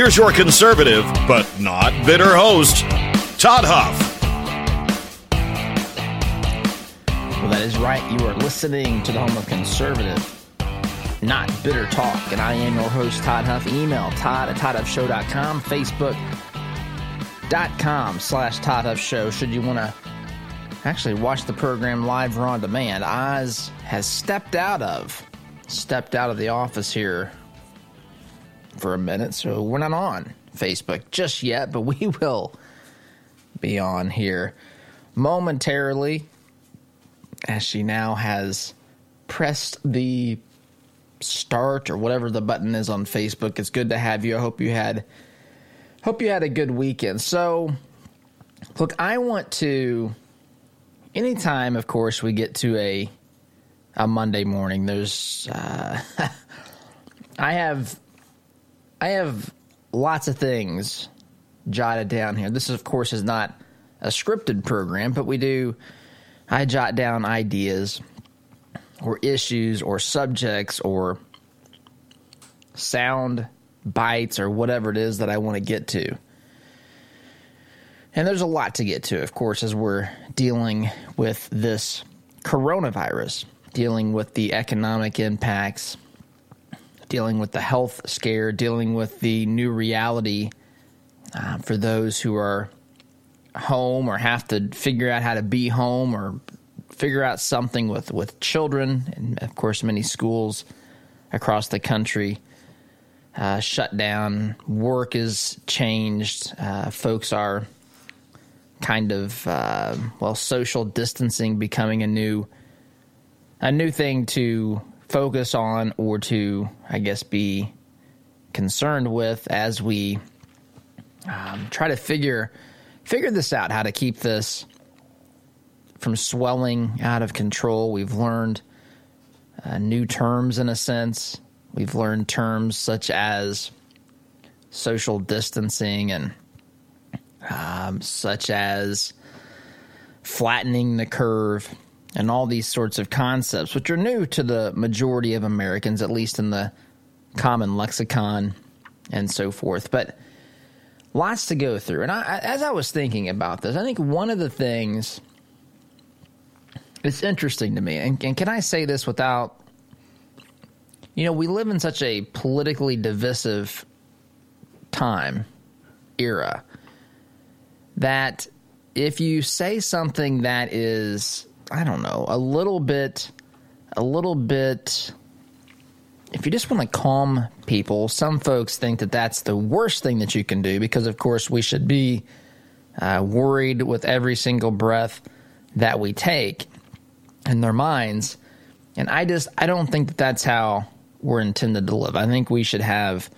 Here's your conservative, but not bitter host, Todd Huff. Well, that is right. You are listening to the home of conservative, not bitter talk. And I am your host, Todd Huff. Email Todd at ToddHuffShow.com, Facebook.com slash Todd Huff Show. Should you want to actually watch the program live or on demand, Oz has stepped out of stepped out of the office here for a minute, so we're not on Facebook just yet, but we will be on here momentarily as she now has pressed the start or whatever the button is on Facebook. It's good to have you. I hope you had hope you had a good weekend. So, look, I want to anytime of course we get to a a Monday morning, there's uh I have I have lots of things jotted down here. This, of course, is not a scripted program, but we do. I jot down ideas or issues or subjects or sound bites or whatever it is that I want to get to. And there's a lot to get to, of course, as we're dealing with this coronavirus, dealing with the economic impacts dealing with the health scare, dealing with the new reality uh, for those who are home or have to figure out how to be home or figure out something with, with children. And of course, many schools across the country uh, shut down. Work is changed. Uh, folks are kind of uh, well, social distancing becoming a new a new thing to focus on or to, I guess, be concerned with as we um, try to figure figure this out, how to keep this from swelling out of control. We've learned uh, new terms in a sense. We've learned terms such as social distancing and um, such as flattening the curve and all these sorts of concepts, which are new to the majority of Americans, at least in the common lexicon and so forth. But lots to go through. And I, as I was thinking about this, I think one of the things that's interesting to me, and, and can I say this without, you know, we live in such a politically divisive time, era, that if you say something that is I don't know, a little bit, a little bit. If you just want to calm people, some folks think that that's the worst thing that you can do because, of course, we should be uh, worried with every single breath that we take in their minds. And I just, I don't think that that's how we're intended to live. I think we should have,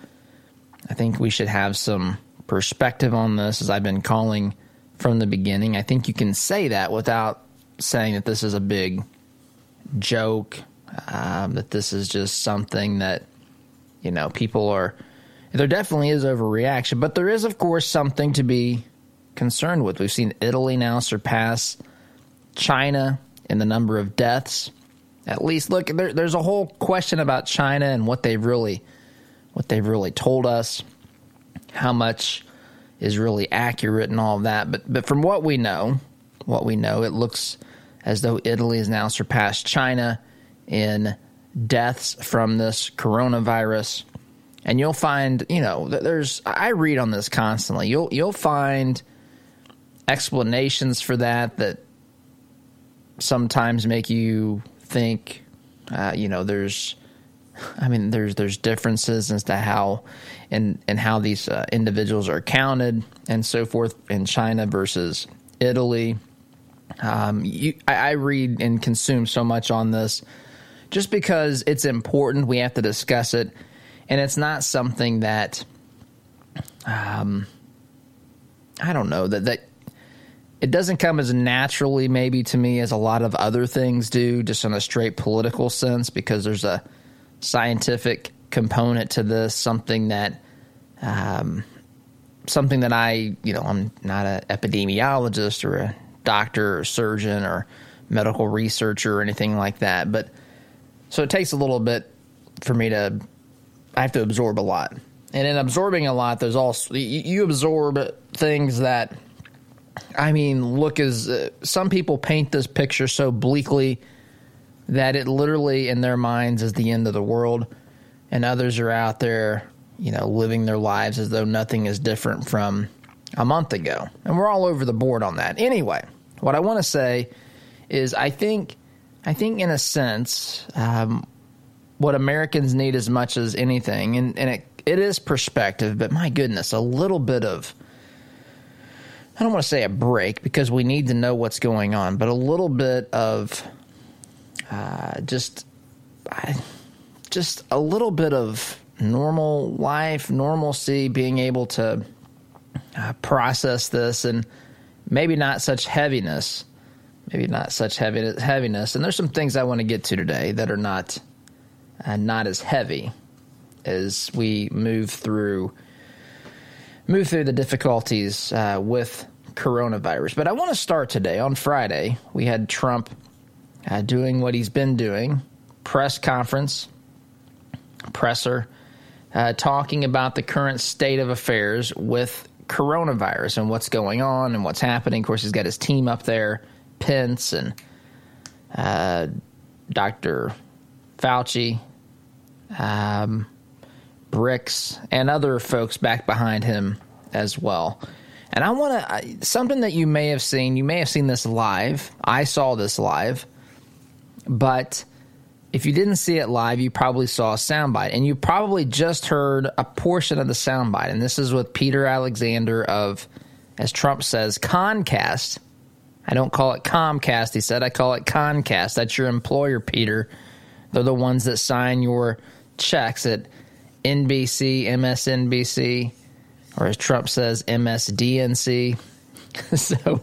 I think we should have some perspective on this, as I've been calling from the beginning. I think you can say that without saying that this is a big joke, um, that this is just something that, you know, people are. There definitely is overreaction, but there is, of course, something to be concerned with. We've seen Italy now surpass China in the number of deaths. At least, look, there, there's a whole question about China and what they've really, what they've really told us, how much is really accurate and all of that. But but from what we know, what we know, it looks as though Italy has now surpassed China in deaths from this coronavirus. and you'll find you know there's I read on this constantly. You'll you'll find explanations for that that sometimes make you think. Uh, you know, there's, I mean, there's there's differences as to how and and how these uh, individuals are counted and so forth in China versus Italy. Um, you, I, I read and consume so much on this just because it's important. We have to discuss it, and it's not something that, um, I don't know that that it doesn't come as naturally maybe to me as a lot of other things do, just in a straight political sense, because there's a scientific component to this, something that. Um, something that I, you know, I'm not an epidemiologist or a doctor or surgeon or medical researcher or anything like that, but so it takes a little bit for me to, I have to absorb a lot. And in absorbing a lot, there's also, you absorb things that, I mean, look as uh, some people paint this picture so bleakly that it literally in their minds is the end of the world. And others are out there, you know, living their lives as though nothing is different from a month ago. And we're all over the board on that. Anyway, what I want to say is I think I think, in a sense, um, what Americans need as much as anything, and, and it, it is perspective, but my goodness, a little bit of, I don't want to say a break because we need to know what's going on, but a little bit of uh, just, just a little bit of normal life, normalcy, being able to process this, and maybe not such heaviness maybe not such heavy, heaviness. And there's some things I want to get to today that are not uh, not as heavy as we move through move through the difficulties uh, with coronavirus. But I want to start today on Friday. We had Trump uh, doing what he's been doing, press conference, presser, uh, talking about the current state of affairs with coronavirus and what's going on and what's happening. Of course, he's got his team up there Pence and uh, Dr. Fauci, um, Birx, and other folks back behind him as well. And I want to, something that you may have seen, you may have seen this live. I saw this live. But if you didn't see it live, you probably saw a soundbite. And you probably just heard a portion of the soundbite. And this is with Peter Alexander of, as Trump says, Concast I don't call it Comcast, he said. I call it Concast. That's your employer, Peter. They're the ones that sign your checks at NBC, MSNBC, or as Trump says, MSDNC. so,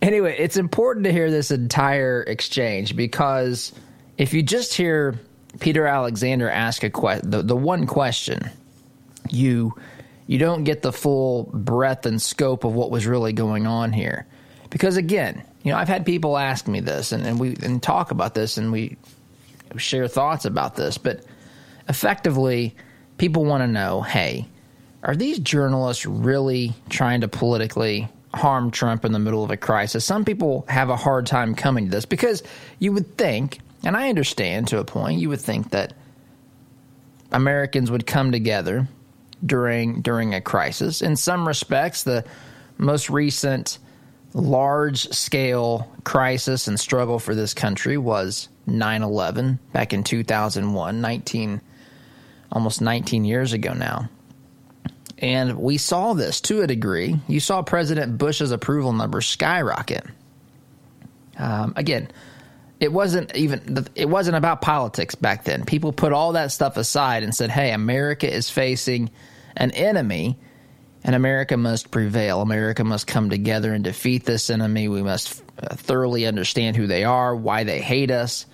anyway, it's important to hear this entire exchange because if you just hear Peter Alexander ask a question, the, the one question, you you don't get the full breadth and scope of what was really going on here. Because again, you know, I've had people ask me this and, and we and talk about this and we share thoughts about this, but effectively people want to know, hey, are these journalists really trying to politically harm Trump in the middle of a crisis? Some people have a hard time coming to this because you would think, and I understand to a point, you would think that Americans would come together during during a crisis. In some respects, the most recent large scale crisis and struggle for this country was 9 11 back in 2001, 19, almost 19 years ago now. And we saw this to a degree. You saw President Bush's approval numbers skyrocket. Um, again, it wasn't even it wasn't about politics back then. People put all that stuff aside and said, "Hey, America is facing an enemy and America must prevail. America must come together and defeat this enemy. We must uh, thoroughly understand who they are, why they hate us,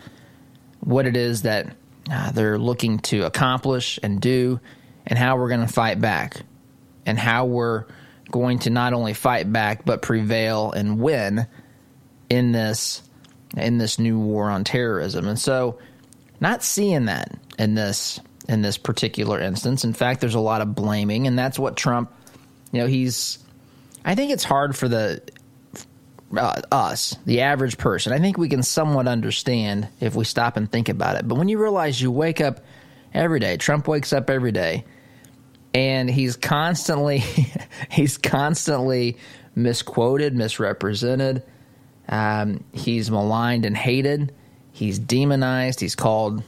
what it is that uh, they're looking to accomplish and do, and how we're going to fight back, and how we're going to not only fight back but prevail and win in this in this new war on terrorism. And so, not seeing that in this in this particular instance. In fact, there's a lot of blaming, and that's what Trump you know, he's. I think it's hard for the uh, us, the average person. I think we can somewhat understand if we stop and think about it. But when you realize you wake up every day, Trump wakes up every day, and he's constantly he's constantly misquoted, misrepresented. Um, he's maligned and hated. He's demonized. He's called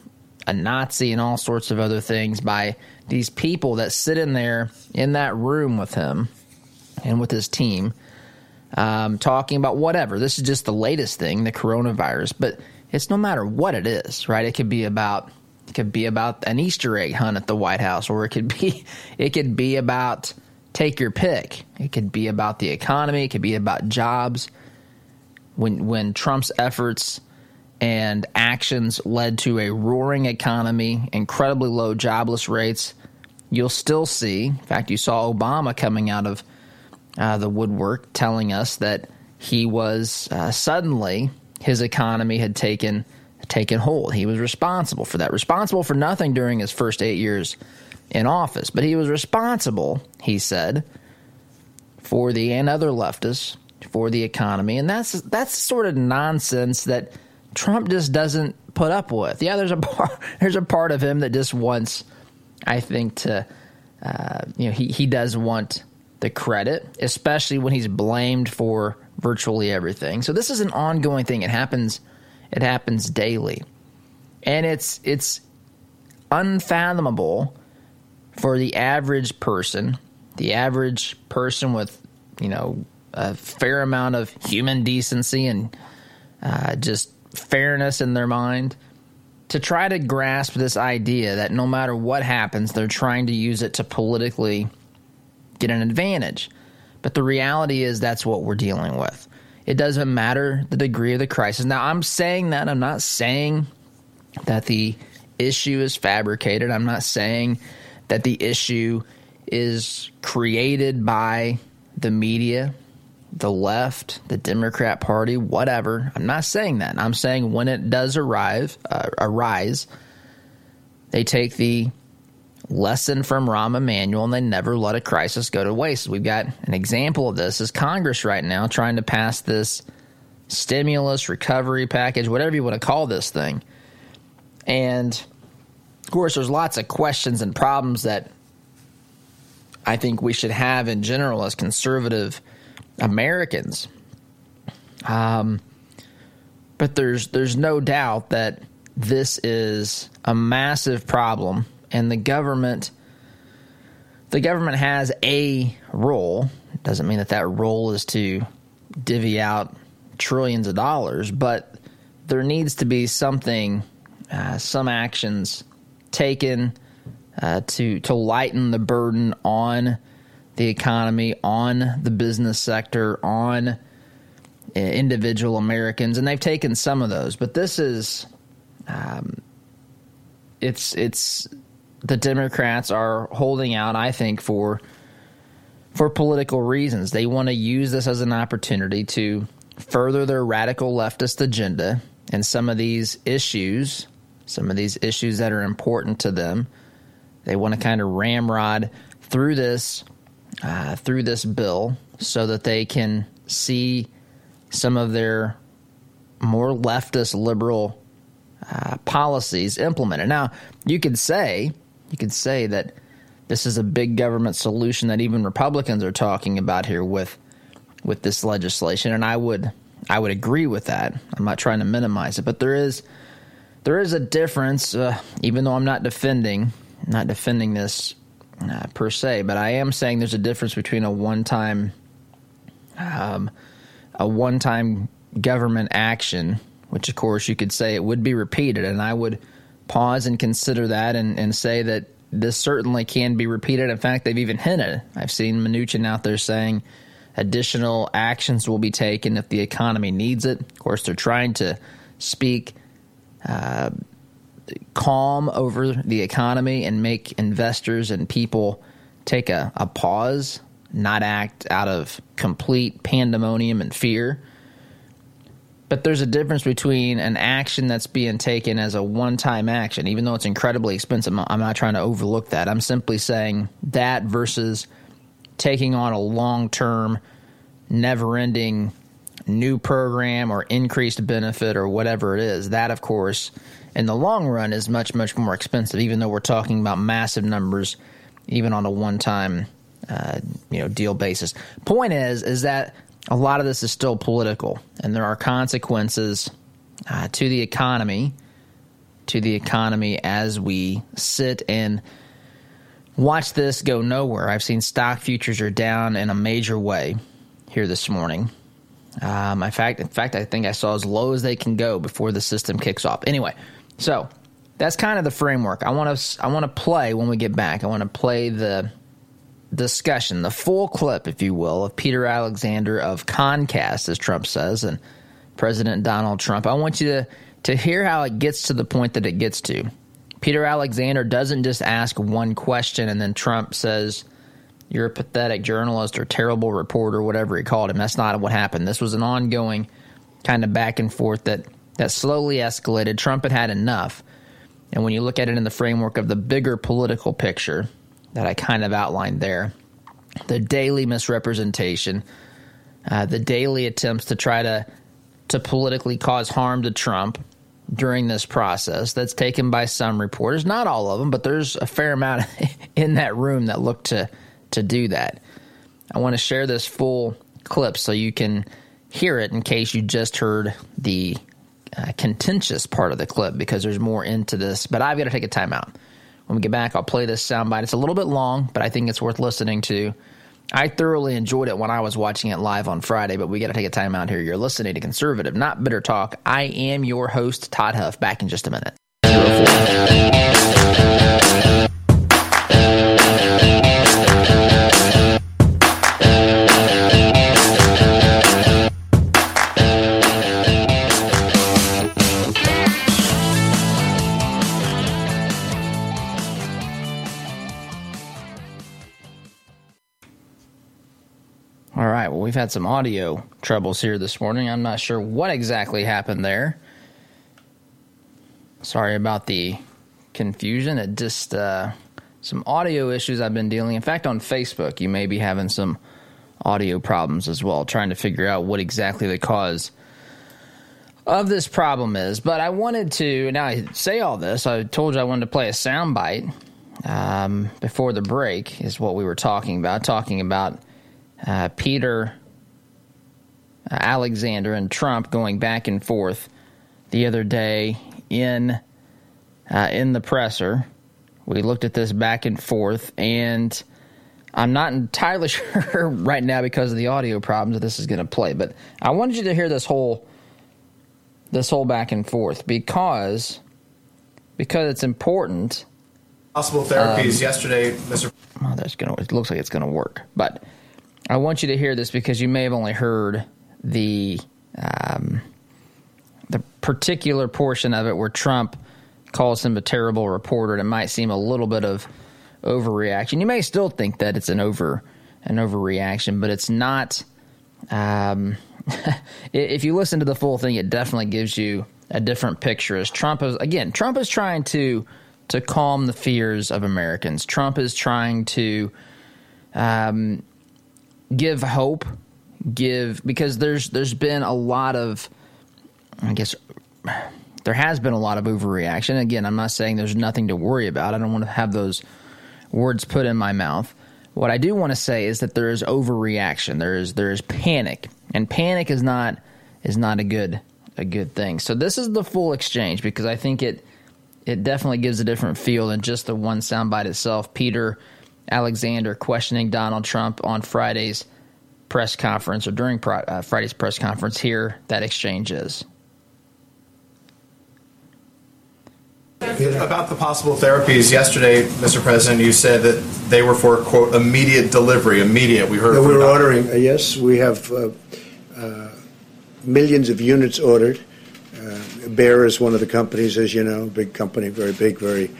a Nazi and all sorts of other things by these people that sit in there in that room with him and with his team, um, talking about whatever. This is just the latest thing, the coronavirus, but it's no matter what it is, right? It could be about it could be about an Easter egg hunt at the White House, or it could be it could be about take your pick. It could be about the economy. It could be about jobs. When when Trump's efforts and actions led to a roaring economy, incredibly low jobless rates, you'll still see. In fact, you saw Obama coming out of uh, the woodwork telling us that he was uh, suddenly his economy had taken taken hold. He was responsible for that. Responsible for nothing during his first eight years in office, but he was responsible, he said, for the and other leftists for the economy, and that's that's sort of nonsense that Trump just doesn't put up with. Yeah, there's a part, there's a part of him that just wants, I think, to uh, you know he he does want the credit, especially when he's blamed for virtually everything. So this is an ongoing thing. It happens it happens daily. And it's it's unfathomable for the average person, the average person with, you know, a fair amount of human decency and uh, just fairness in their mind to try to grasp this idea that no matter what happens, they're trying to use it to politically get an advantage. But the reality is that's what we're dealing with. It doesn't matter the degree of the crisis. Now, I'm saying that. I'm not saying that the issue is fabricated. I'm not saying that the issue is created by the media, the left, the Democrat Party, whatever. I'm not saying that. I'm saying when it does arrive, uh, arise, they take the lesson from Rahm Emanuel and they never let a crisis go to waste. We've got an example of this is Congress right now trying to pass this stimulus recovery package, whatever you want to call this thing. And of course, there's lots of questions and problems that I think we should have in general as conservative Americans. Um, but there's there's no doubt that this is a massive problem and the government the government has a role. It doesn't mean that that role is to divvy out trillions of dollars, but there needs to be something, uh, some actions taken uh, to to lighten the burden on the economy, on the business sector, on uh, individual Americans, and they've taken some of those. But this is, um, it's it's the Democrats are holding out, I think, for for political reasons. They want to use this as an opportunity to further their radical leftist agenda and some of these issues, some of these issues that are important to them. They want to kind of ramrod through this uh, through this bill so that they can see some of their more leftist liberal uh, policies implemented. Now, you could say you could say that this is a big government solution that even Republicans are talking about here with with this legislation, and I would I would agree with that. I'm not trying to minimize it, but there is there is a difference. Uh, even though I'm not defending not defending this uh, per se, but I am saying there's a difference between a one time um, a one time government action, which of course you could say it would be repeated, and I would pause and consider that and, and say that this certainly can be repeated. In fact, they've even hinted. I've seen Mnuchin out there saying additional actions will be taken if the economy needs it. Of course, they're trying to speak uh, calm over the economy and make investors and people take a, a pause, not act out of complete pandemonium and fear. But there's a difference between an action that's being taken as a one time action, even though it's incredibly expensive. I'm not trying to overlook that. I'm simply saying that versus taking on a long term, never ending new program or increased benefit or whatever it is. That, of course, in the long run is much, much more expensive, even though we're talking about massive numbers even on a one time uh, you know deal basis. Point is is that a lot of this is still political, and there are consequences uh, to the economy, to the economy as we sit and watch this go nowhere. I've seen stock futures are down in a major way here this morning. Um, in fact, in fact, I think I saw as low as they can go before the system kicks off. Anyway, so that's kind of the framework. I want to I want to play when we get back. I want to play the discussion, the full clip, if you will, of Peter Alexander of Concast, as Trump says, and President Donald Trump. I want you to to hear how it gets to the point that it gets to. Peter Alexander doesn't just ask one question and then Trump says you're a pathetic journalist or terrible reporter, whatever he called him. That's not what happened. This was an ongoing kind of back and forth that, that slowly escalated. Trump had had enough. And when you look at it in the framework of the bigger political picture that I kind of outlined there, the daily misrepresentation, uh, the daily attempts to try to to politically cause harm to Trump during this process that's taken by some reporters, not all of them, but there's a fair amount in that room that look to to do that. I want to share this full clip so you can hear it in case you just heard the uh, contentious part of the clip because there's more into this. But I've got to take a timeout. When we get back, I'll play this soundbite. It's a little bit long, but I think it's worth listening to. I thoroughly enjoyed it when I was watching it live on Friday, but we got to take a timeout here. You're listening to Conservative, not Bitter Talk. I am your host, Todd Huff. Back in just a minute. Had some audio troubles here this morning. I'm not sure what exactly happened there. Sorry about the confusion. It just uh, some audio issues I've been dealing. In fact, on Facebook, you may be having some audio problems as well, trying to figure out what exactly the cause of this problem is. But I wanted to now I say all this. I told you I wanted to play a soundbite um, before the break. Is what we were talking about. Talking about uh, Peter Alexander and Trump going back and forth the other day in uh, in the presser. We looked at this back and forth, and I'm not entirely sure right now because of the audio problems that this is going to play. But I wanted you to hear this whole this whole back and forth because because it's important. Possible therapies um, yesterday, Mr. That's gonna. It looks like it's gonna work, but I want you to hear this because you may have only heard the um, the particular portion of it where Trump calls him a terrible reporter. And it might seem a little bit of overreaction. You may still think that it's an over an overreaction, but it's not. Um, if you listen to the full thing, it definitely gives you a different picture. As Trump is again, Trump is trying to to calm the fears of Americans. Trump is trying to um, give hope, give because there's there's been a lot of I guess there has been a lot of overreaction. Again, I'm not saying there's nothing to worry about. I don't want to have those words put in my mouth. What I do want to say is that there is overreaction. There is there is panic, and panic is not is not a good a good thing. So this is the full exchange because I think it it definitely gives a different feel than just the one soundbite itself. Peter Alexander questioning Donald Trump on Friday's press conference or during uh, Friday's press conference. Here, that exchange is. About the possible therapies, yesterday, Mr. President, you said that they were for quote immediate delivery. Immediate. We heard. No, we are ordering. Uh, yes, we have uh, uh, millions of units ordered. Uh, Bayer is one of the companies, as you know, big company, very big, very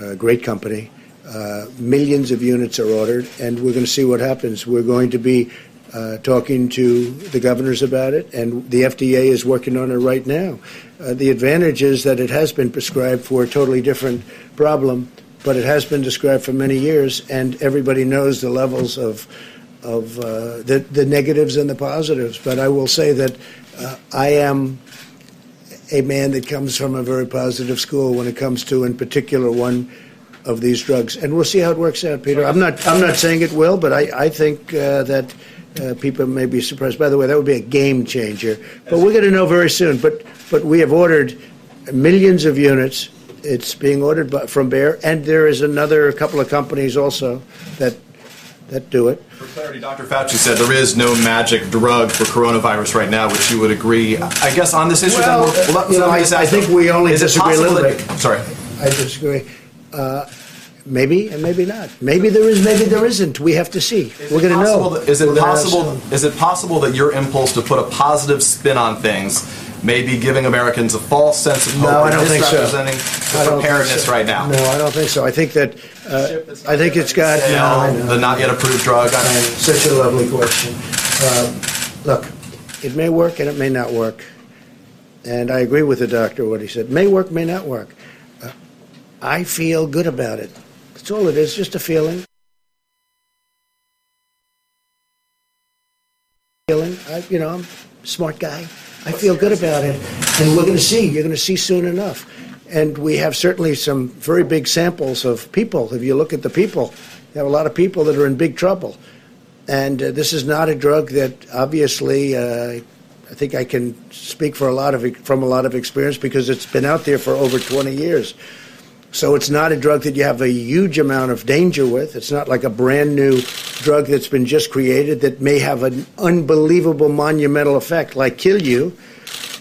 uh, great company. Uh, millions of units are ordered, and we're going to see what happens. We're going to be uh, talking to the governors about it, and the FDA is working on it right now. Uh, the advantage is that it has been prescribed for a totally different problem, but it has been described for many years, and everybody knows the levels of of uh, the, the negatives and the positives. But I will say that uh, I am a man that comes from a very positive school when it comes to, in particular, one of these drugs, and we'll see how it works out, Peter. I'm not I'm not saying it will, but I I think uh, that. Uh, people may be surprised. By the way, that would be a game changer. But we're going to know very soon. But but we have ordered millions of units. It's being ordered by, from Bayer, and there is another couple of companies also that that do it. For clarity, Dr. Fauci said there is no magic drug for coronavirus right now, which you would agree. I guess on this issue, Well, then, well, you know, I- I think we only is disagree a little that- bit. Sorry. I disagree. Uh, maybe and maybe not. Maybe there is. Maybe there isn't. We have to see. Is We're going to know. that- Is it We're possible? Is it possible that your impulse to put a positive spin on things may be giving Americans a false sense of hope? No, I don't think so. the think preparedness so. right now. No, I don't think so. I think that. Uh, I think it's got. sale, No, know. the not yet approved drug. I mean, Such a lovely question. Um, look, it may work and it may not work. And I agree with the doctor what he said. May work, may not work. Uh, I feel good about it. That's all it is, just a feeling. Feeling. I, you know, I'm a smart guy. I feel good about it. And we're going to see. You're going to see soon enough. And we have certainly some very big samples of people. If you look at the people, you have a lot of people that are in big trouble. And uh, this is not a drug that obviously, uh, I think I can speak for a lot of from a lot of experience because it's been out there for over 20 years. So it's not a drug that you have a huge amount of danger with. It's not like a brand new drug that's been just created that may have an unbelievable monumental effect, like kill you.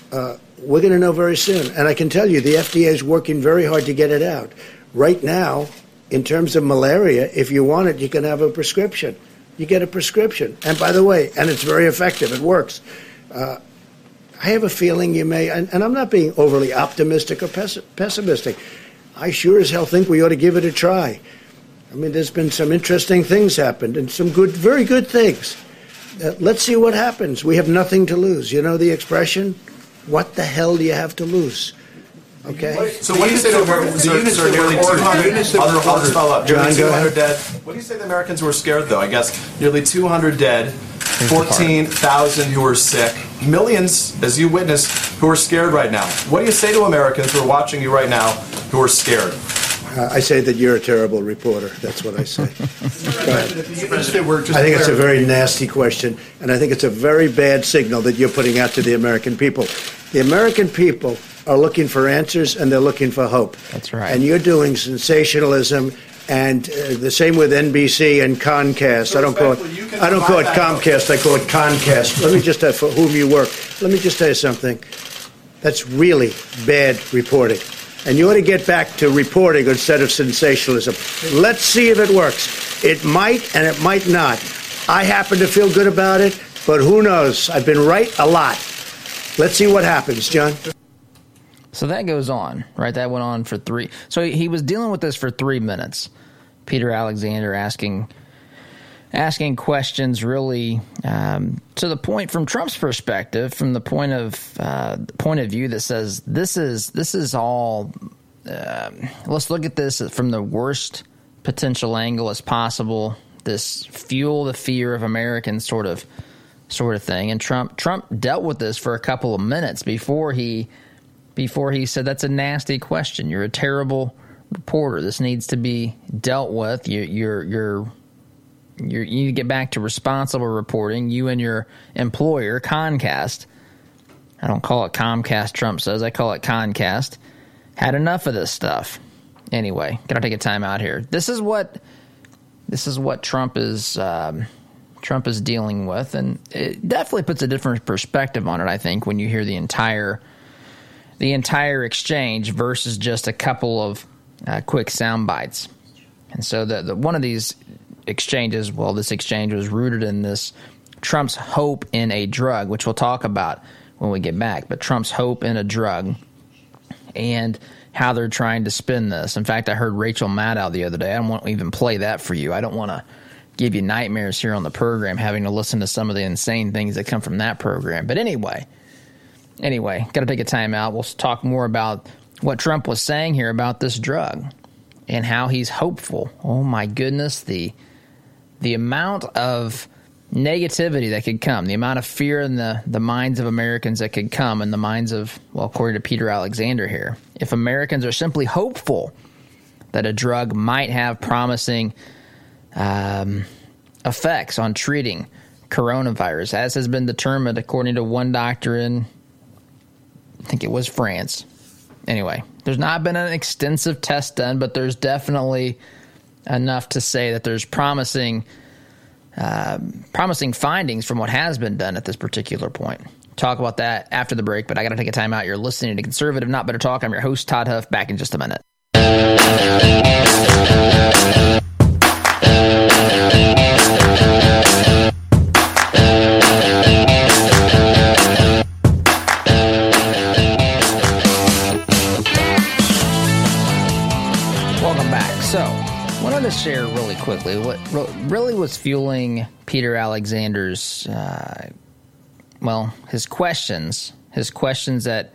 Uh, we're going to know very soon. And I can tell you, the FDA is working very hard to get it out. Right now, in terms of malaria, if you want it, you can have a prescription. You get a prescription. And by the way, and it's very effective, it works. Uh, I have a feeling you may, and, and I'm not being overly optimistic or pessi- pessimistic. I sure as hell think we ought to give it a try. I mean, there's been some interesting things happened and some good, very good things. Uh, let's see what happens. We have nothing to lose. You know the expression? What the hell do you have to lose? Okay? So what do you say to Americans? Sir, units sir, that nearly 200. the units I'll, were I'll just follow up. John, Nearly go 200 ahead. dead. What do you say the Americans were scared though? I guess nearly 200 dead, 14,000 who are sick, millions, as you witnessed, who are scared right now. What do you say to Americans who are watching you right now who are scared? Uh, I say that you're a terrible reporter. That's what I say. Go ahead. If the units that were just I think it's a very nasty question, and I think it's a very bad signal that you're putting out to the American people. The American people are looking for answers and they're looking for hope. That's right. And you're doing sensationalism, and uh, the same with NBC and Comcast. I don't call it. can I don't call it provide that Comcast. I call it Concast. Let me just uh, for whom you work. Let me just tell you something. That's really bad reporting. And you ought to get back to reporting instead of sensationalism. Let's see if it works. It might and it might not. I happen to feel good about it, but who knows? I've been right a lot. Let's see what happens, John. So that goes on, right? That went on for three. So he was dealing with this for three minutes. Peter Alexander asking asking questions, really um, to the point from Trump's perspective, from the point of uh, point of view that says this is this is all. Um, let's look at this from the worst potential angle as possible. This fuel the fear of Americans, sort of sort of thing. And Trump Trump dealt with this for a couple of minutes before he before he said that's a nasty question. You're a terrible reporter. This needs to be dealt with. You, you're you're, you need to get back to responsible reporting. You and your employer, Comcast. I don't call it Comcast. Trump says I call it Concast. Had enough of this stuff. Anyway, gotta take a time out here. This is what this is what Trump is um, Trump is dealing with, and it definitely puts a different perspective on it. I think when you hear the entire the entire exchange versus just a couple of uh, quick sound bites. And so the, the one of these exchanges, well, this exchange was rooted in this Trump's hope in a drug, which we'll talk about when we get back. But Trump's hope in a drug and how they're trying to spin this. In fact, I heard Rachel Maddow the other day. I don't want to even play that for you. I don't want to give you nightmares here on the program having to listen to some of the insane things that come from that program. But anyway, anyway, got to take a time out. We'll talk more about what Trump was saying here about this drug and how he's hopeful. Oh my goodness, the the amount of negativity that could come, the amount of fear in the, the minds of Americans that could come in the minds of, well, according to Peter Alexander here, if Americans are simply hopeful that a drug might have promising um, effects on treating coronavirus, as has been determined according to one doctor in, I think it was France. Anyway, there's not been an extensive test done, but there's definitely enough to say that there's promising, uh, promising findings from what has been done at this particular point. Talk about that after the break, but I got to take a time out. You're listening to Conservative Not Bitter Talk. I'm your host, Todd Huff. Back in just a minute. Quickly what really was fueling Peter Alexander's, uh, well, his questions, his questions that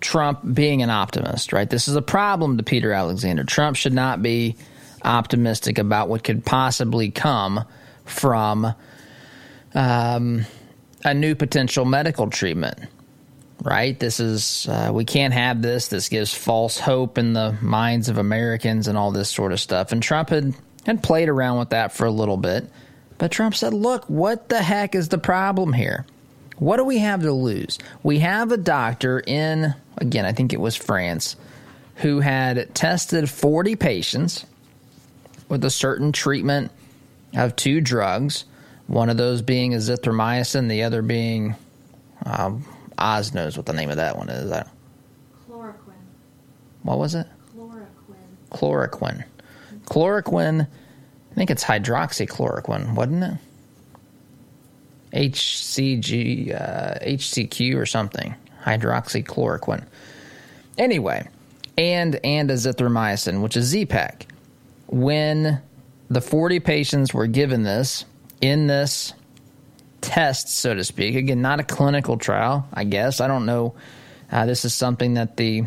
Trump being an optimist, right? This is a problem to Peter Alexander. Trump should not be optimistic about what could possibly come from um, a new potential medical treatment right? This is, uh, we can't have this. This gives false hope in the minds of Americans and all this sort of stuff. And Trump had, had played around with that for a little bit. But Trump said, look, what the heck is the problem here? What do we have to lose? We have a doctor in, again, I think it was France, who had tested 40 patients with a certain treatment of two drugs, one of those being azithromycin, the other being uh, Oz knows what the name of that one is. I, Chloroquine. What was it? Chloroquine. Chloroquine. Chloroquine. I think it's hydroxychloroquine, wasn't it? HCG, uh, HCQ or something. Hydroxychloroquine. Anyway, and and azithromycin, which is Z-Pak. When the 40 patients were given this in this test, so to speak. Again, not a clinical trial, I guess. I don't know. Uh, this is something that the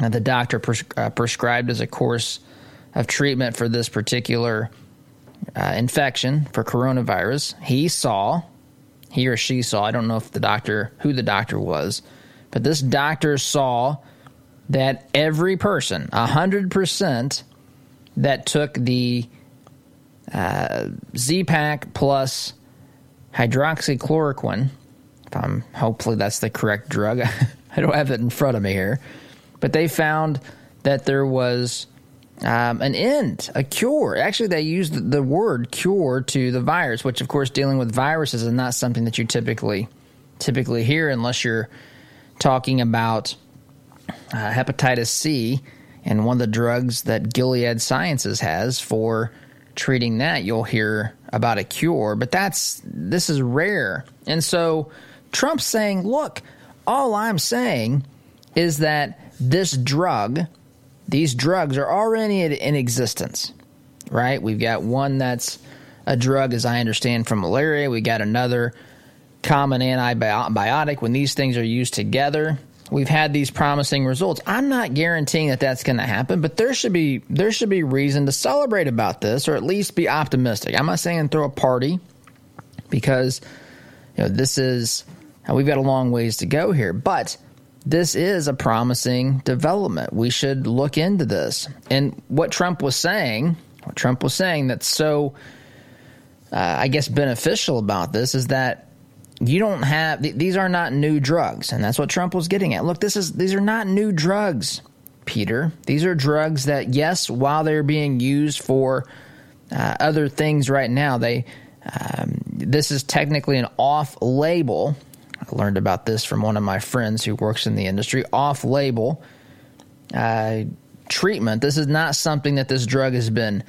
uh, the doctor pres- uh, prescribed as a course of treatment for this particular uh, infection for coronavirus. He saw, he or she saw. I don't know if the doctor, who the doctor was, but this doctor saw that every person, hundred percent, that took the uh, Z-Pak plus hydroxychloroquine. If I'm hopefully that's the correct drug. I don't have it in front of me here, but they found that there was um, an end, a cure. Actually, they used the word cure to the virus, which, of course, dealing with viruses is not something that you typically typically hear unless you're talking about uh, hepatitis C and one of the drugs that Gilead Sciences has for treating that. You'll hear about a cure, but that's this is rare. And so Trump's saying, look, all I'm saying is that this drug, these drugs are already in existence, right? We've got one that's a drug, as I understand, from malaria. We got another common antibiotic. When these things are used together, we've had these promising results. I'm not guaranteeing that that's going to happen, but there should be there should be reason to celebrate about this, or at least be optimistic. I'm not saying throw a party because you know this is we've got a long ways to go here, but this is a promising development. We should look into this. And what Trump was saying, what Trump was saying that's so, uh, I guess, beneficial about this is that you don't have these are not new drugs and that's what Trump was getting at. Look, this is these are not new drugs, Peter. These are drugs that yes, while they're being used for uh, other things right now, they um, this is technically an off-label. I learned about this from one of my friends who works in the industry. Off-label uh, treatment. This is not something that this drug has been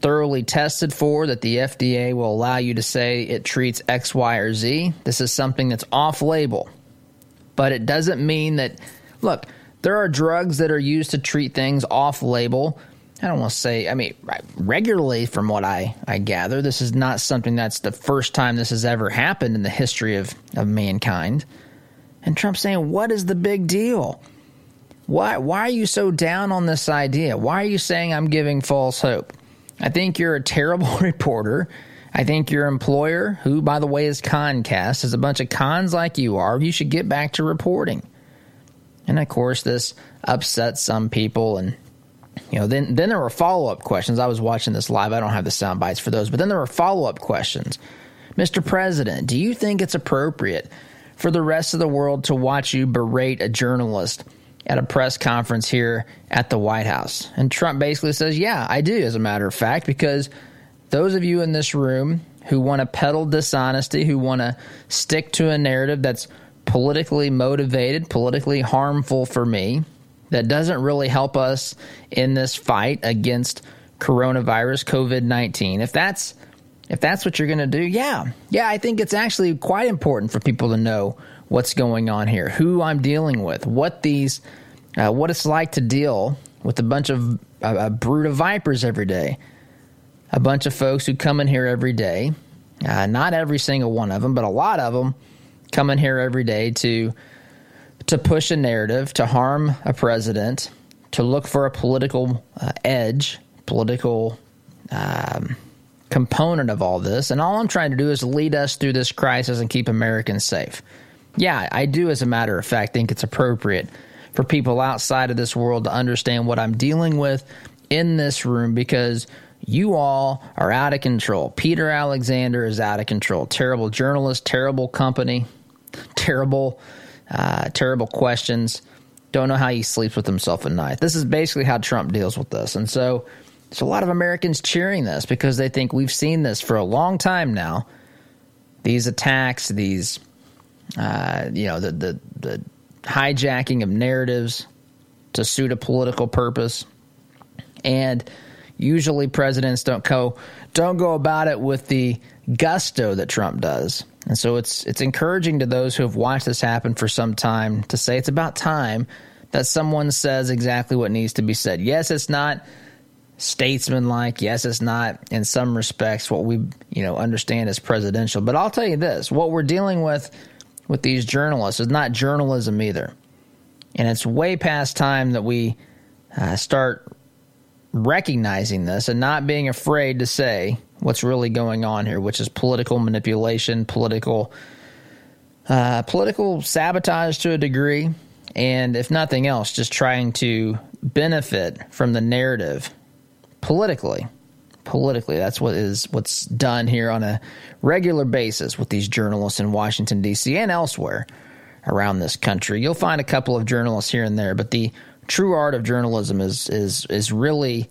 thoroughly tested for that the FDA will allow you to say it treats X, Y, or Z. This is something that's off label. But it doesn't mean that, look, there are drugs that are used to treat things off label. I don't want to say, I mean, regularly from what I, I gather, this is not something that's the first time this has ever happened in the history of, of mankind. And Trump's saying, what is the big deal? Why, why are you so down on this idea? Why are you saying I'm giving false hope? I think you're a terrible reporter. I think your employer, who, by the way, is Concast, is a bunch of cons like you are. You should get back to reporting. And of course, this upsets some people, and you know, then then there were follow up questions. I was watching this live. I don't have the sound bites for those, but then there were follow up questions. Mr. President, do you think it's appropriate for the rest of the world to watch you berate a journalist at a press conference here at the White House? And Trump basically says, Yeah, I do, as a matter of fact, because those of you in this room who want to peddle dishonesty, who want to stick to a narrative that's politically motivated, politically harmful for me, that doesn't really help us in this fight against coronavirus, COVID 19. If that's if that's what you're going to do, yeah. Yeah, I think it's actually quite important for people to know what's going on here, who I'm dealing with, what these uh, what it's like to deal with a bunch of a brood of vipers every day a bunch of folks who come in here every day. Uh, not every single one of them, but a lot of them come in here every day to to push a narrative, to harm a president, to look for a political uh, edge, political um, component of all this. And all I'm trying to do is lead us through this crisis and keep Americans safe. Yeah, I do, as a matter of fact, think it's appropriate for people outside of this world to understand what I'm dealing with in this room because you all are out of control. Peter Alexander is out of control. Terrible journalist, terrible company, terrible, uh, terrible questions. Don't know how he sleeps with himself at night. This is basically how Trump deals with this. And so there's a lot of Americans cheering this because they think we've seen this for a long time now. These attacks, these, uh, you know, the, the, the hijacking of narratives to suit a political purpose. And usually presidents don't go don't go about it with the gusto that Trump does. And so it's it's encouraging to those who have watched this happen for some time to say it's about time that someone says exactly what needs to be said. Yes, it's not statesmanlike. Yes, it's not in some respects what we, you know, understand as presidential. But I'll tell you this, what we're dealing with with these journalists is not journalism either. And it's way past time that we uh, start recognizing this and not being afraid to say what's really going on here, which is political manipulation, political uh, political sabotage to a degree, and if nothing else, just trying to benefit from the narrative politically. Politically, that's what is what's done here on a regular basis with these journalists in Washington D.C. and elsewhere around this country. You'll find a couple of journalists here and there, but the true art of journalism is is is really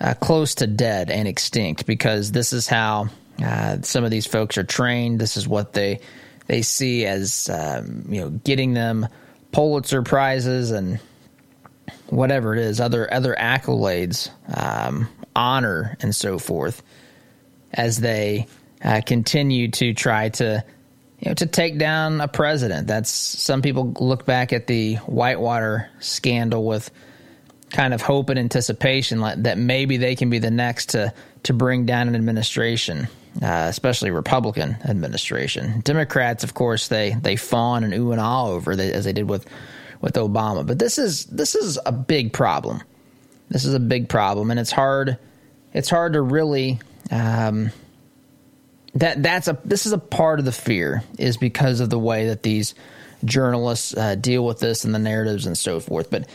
uh, close to dead and extinct because this is how uh, some of these folks are trained. This is what they they see as um, you know getting them Pulitzer prizes and whatever it is, other other accolades, um, honor, and so forth, as they uh, continue to try to you know, to take down a president. That's some people look back at the Whitewater scandal with kind of hope and anticipation that maybe they can be the next to to bring down an administration, uh, especially Republican administration. Democrats, of course, they they fawn and ooh and ah over as they did with with Obama. But this is this is a big problem. This is a big problem, and it's hard. It's hard to really. Um, that that's a this is a part of the fear is because of the way that these journalists uh, deal with this and the narratives and so forth. But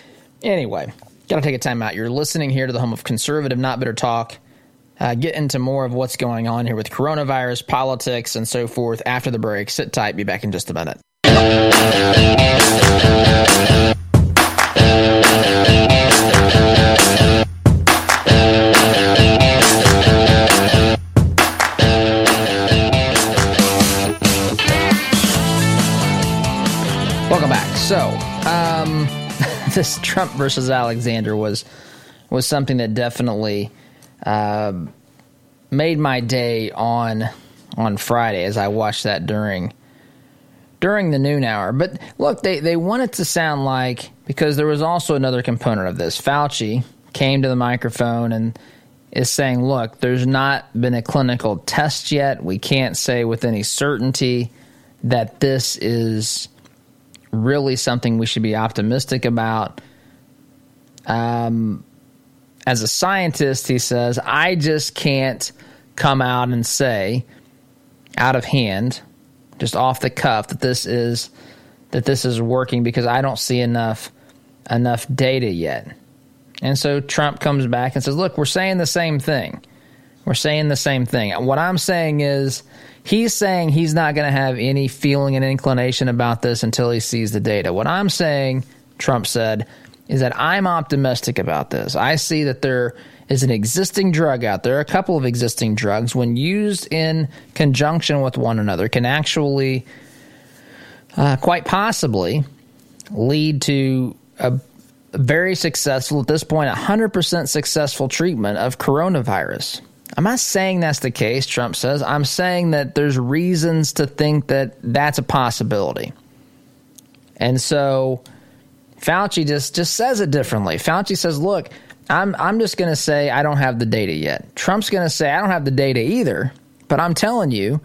anyway, gotta take a time out. You're listening here to the home of conservative, not bitter talk. Uh, get into more of what's going on here with coronavirus, politics, and so forth after the break. Sit tight. Be back in just a minute. This Trump versus Alexander was was something that definitely uh, made my day on on Friday as I watched that during during the noon hour. But look, they they wanted to sound like because there was also another component of this. Fauci came to the microphone and is saying, "Look, there's not been a clinical test yet. We can't say with any certainty that this is." Really something we should be optimistic about. Um, as a scientist, he says, I just can't come out and say out of hand, just off the cuff, that this is that this is working because I don't see enough enough data yet. And so Trump comes back and says, Look, we're saying the same thing. We're saying the same thing. What I'm saying is, he's saying he's not going to have any feeling and inclination about this until he sees the data. What I'm saying, Trump said, is that I'm optimistic about this. I see that there is an existing drug out there, a couple of existing drugs, when used in conjunction with one another, can actually, uh, quite possibly, lead to a very successful, at this point, 100% successful treatment of coronavirus. I'm not saying that's the case, Trump says. I'm saying that there's reasons to think that that's a possibility. And so Fauci just, just says it differently. Fauci says, look, I'm, I'm just going to say I don't have the data yet. Trump's going to say I don't have the data either. But I'm telling you,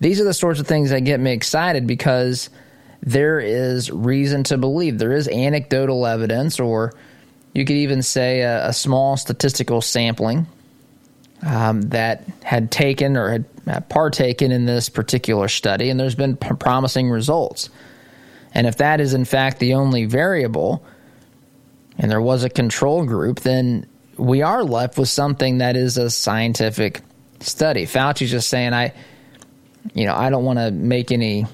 these are the sorts of things that get me excited because there is reason to believe. There is anecdotal evidence, or you could even say a, a small statistical sampling um, that had taken or had partaken in this particular study, and there's been p- promising results. And if that is in fact the only variable, and there was a control group, then we are left with something that is a scientific study. Fauci's just saying, I, you know, I don't want to make any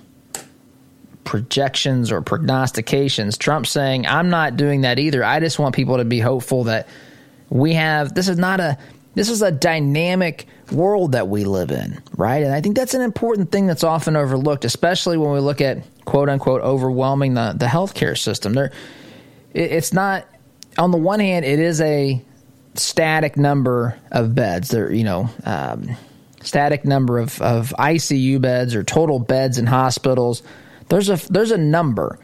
projections or prognostications. Trump's saying, I'm not doing that either. I just want people to be hopeful that we have, this is not a, this is a dynamic world that we live in, right? And I think that's an important thing that's often overlooked, especially when we look at quote unquote overwhelming the, the healthcare system. There, it, it's not, on the one hand, it is a static number of beds. There, you know, um, static number of, of ICU beds or total beds in hospitals. There's a there's a number,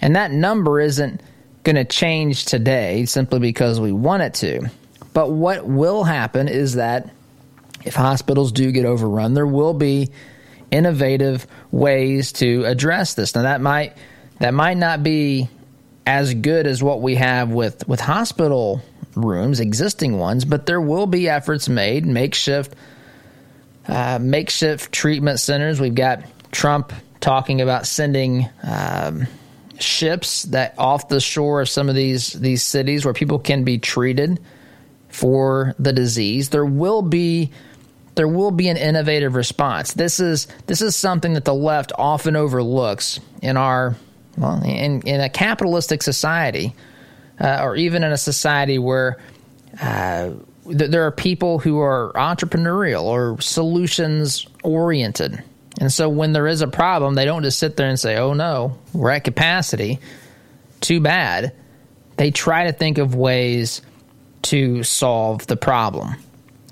and that number isn't going to change today simply because we want it to. But what will happen is that if hospitals do get overrun, there will be innovative ways to address this. Now that might that might not be as good as what we have with with hospital rooms, existing ones, but there will be efforts made, makeshift uh, makeshift treatment centers. We've got Trump talking about sending um, ships that off the shore of some of these these cities where people can be treated for the disease. There will be there will be an innovative response. This is this is something that the left often overlooks in our well in in a capitalistic society, uh, or even in a society where. Uh, there are people who are entrepreneurial or solutions oriented. And so when there is a problem, they don't just sit there and say, oh no, we're at capacity. Too bad. They try to think of ways to solve the problem.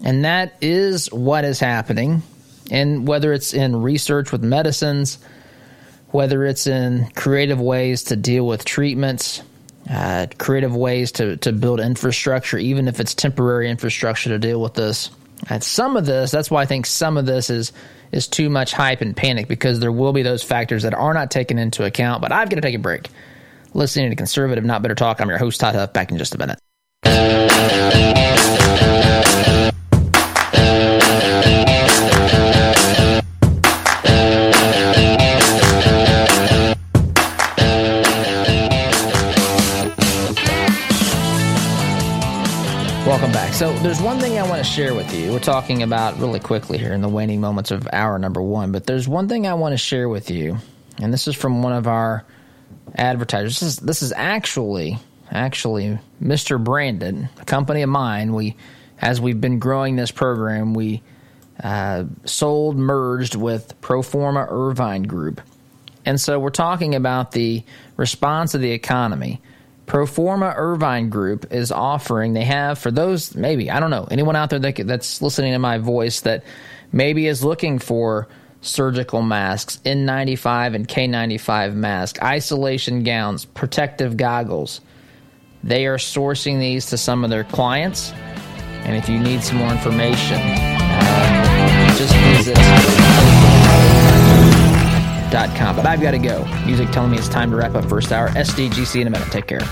And that is what is happening. And whether it's in research with medicines, whether it's in creative ways to deal with treatments, uh, creative ways to, to build infrastructure, even if it's temporary infrastructure to deal with this. And some of this, that's why I think some of this is is too much hype and panic because there will be those factors that are not taken into account. But I've got to take a break. Listening to Conservative Not Bitter Talk, I'm your host, Todd Huff, back in just a minute. Talking about really quickly here in the waning moments of hour number one, but there's one thing I want to share with you, and this is from one of our advertisers. This is, this is actually actually Mr. Brandon, a company of mine. We, as we've been growing this program, we uh, sold merged with Proforma Irvine Group, and so we're talking about the response of the economy. Proforma Irvine Group is offering, they have for those, maybe, I don't know, anyone out there that, that's listening to my voice that maybe is looking for surgical masks, N95 and K95 masks, isolation gowns, protective goggles. They are sourcing these to some of their clients. And if you need some more information, uh, just visit. But I've got to go. Music telling me it's time to wrap up first hour. SDGC in a minute. Take care.